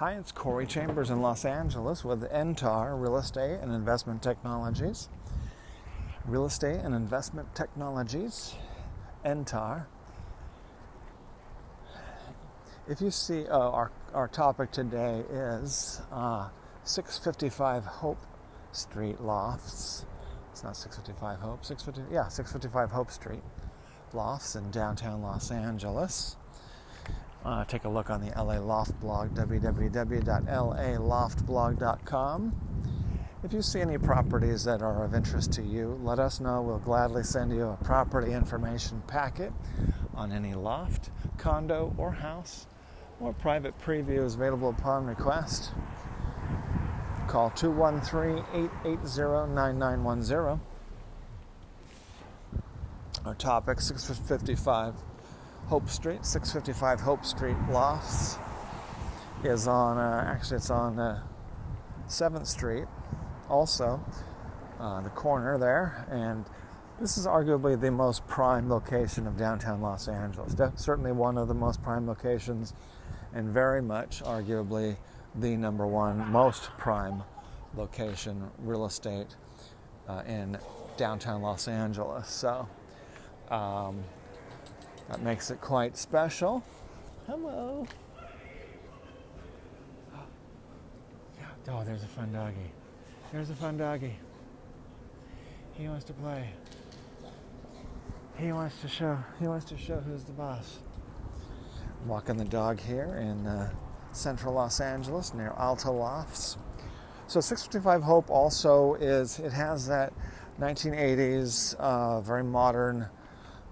Hi, it's Corey Chambers in Los Angeles with NTAR Real Estate and Investment Technologies. Real Estate and Investment Technologies, NTAR. If you see, uh, our, our topic today is uh, 655 Hope Street Lofts. It's not 655 Hope, 650, yeah, 655 Hope Street Lofts in downtown Los Angeles. Uh, take a look on the LA Loft blog, www.laloftblog.com. If you see any properties that are of interest to you, let us know. We'll gladly send you a property information packet on any loft, condo, or house, or private preview is available upon request. Call 213 880 9910. Our topic 655 Hope Street, 655 Hope Street Lofts, is on, uh, actually, it's on uh, 7th Street, also, uh, the corner there. And this is arguably the most prime location of downtown Los Angeles. De- certainly one of the most prime locations, and very much, arguably, the number one most prime location real estate uh, in downtown Los Angeles. So, um, that makes it quite special. Hello. Oh, there's a fun doggy. There's a fun doggy. He wants to play. He wants to show. He wants to show who's the boss. I'm walking the dog here in uh, central Los Angeles near Alta Lofts. So 655 Hope also is. It has that 1980s, uh, very modern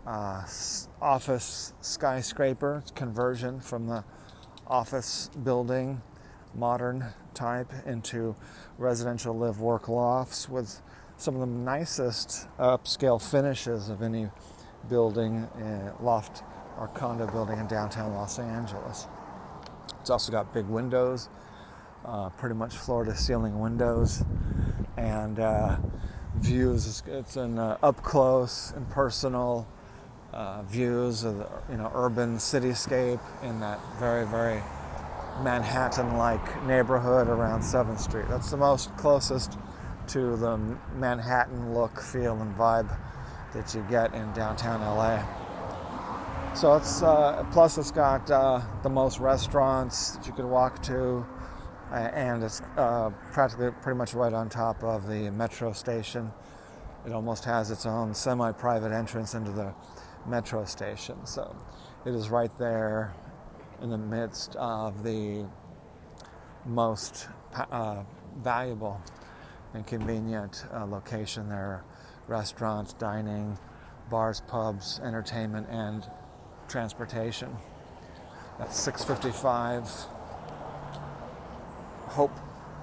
uh, office skyscraper conversion from the office building, modern type, into residential live work lofts with some of the nicest upscale finishes of any building, uh, loft or condo building in downtown Los Angeles. It's also got big windows, uh, pretty much floor to ceiling windows, and uh, views. It's an uh, up close and personal uh, views of the you know urban cityscape in that very very Manhattan-like neighborhood around Seventh Street. That's the most closest to the Manhattan look, feel, and vibe that you get in downtown LA. So it's uh, plus it's got uh, the most restaurants that you could walk to, and it's uh, practically pretty much right on top of the metro station. It almost has its own semi-private entrance into the metro station. So it is right there in the midst of the most uh, valuable and convenient uh, location there restaurants, dining, bars, pubs, entertainment, and transportation. That's 655 Hope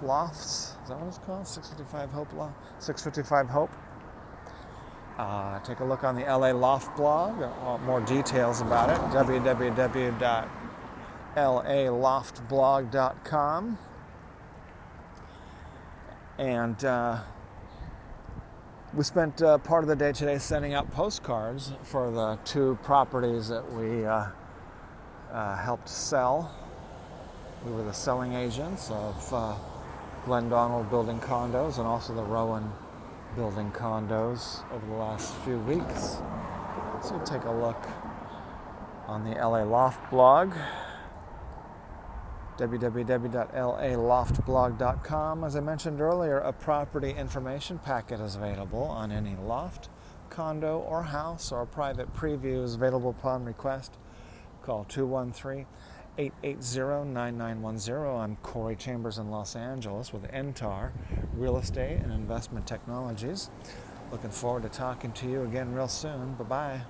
Lofts. Is that what it's called? 655 Hope Loft? 655 Hope. Uh, take a look on the LA Loft blog, uh, more details about it, www.laloftblog.com. And uh, we spent uh, part of the day today sending out postcards for the two properties that we uh, uh, helped sell. We were the selling agents of Glenn Donald Building Condos and also the Rowan building condos over the last few weeks. So take a look on the LA Loft blog, www.laloftblog.com. As I mentioned earlier, a property information packet is available on any loft, condo, or house, or private preview is available upon request. Call 213 880 9910. I'm Corey Chambers in Los Angeles with NTAR Real Estate and Investment Technologies. Looking forward to talking to you again real soon. Bye bye.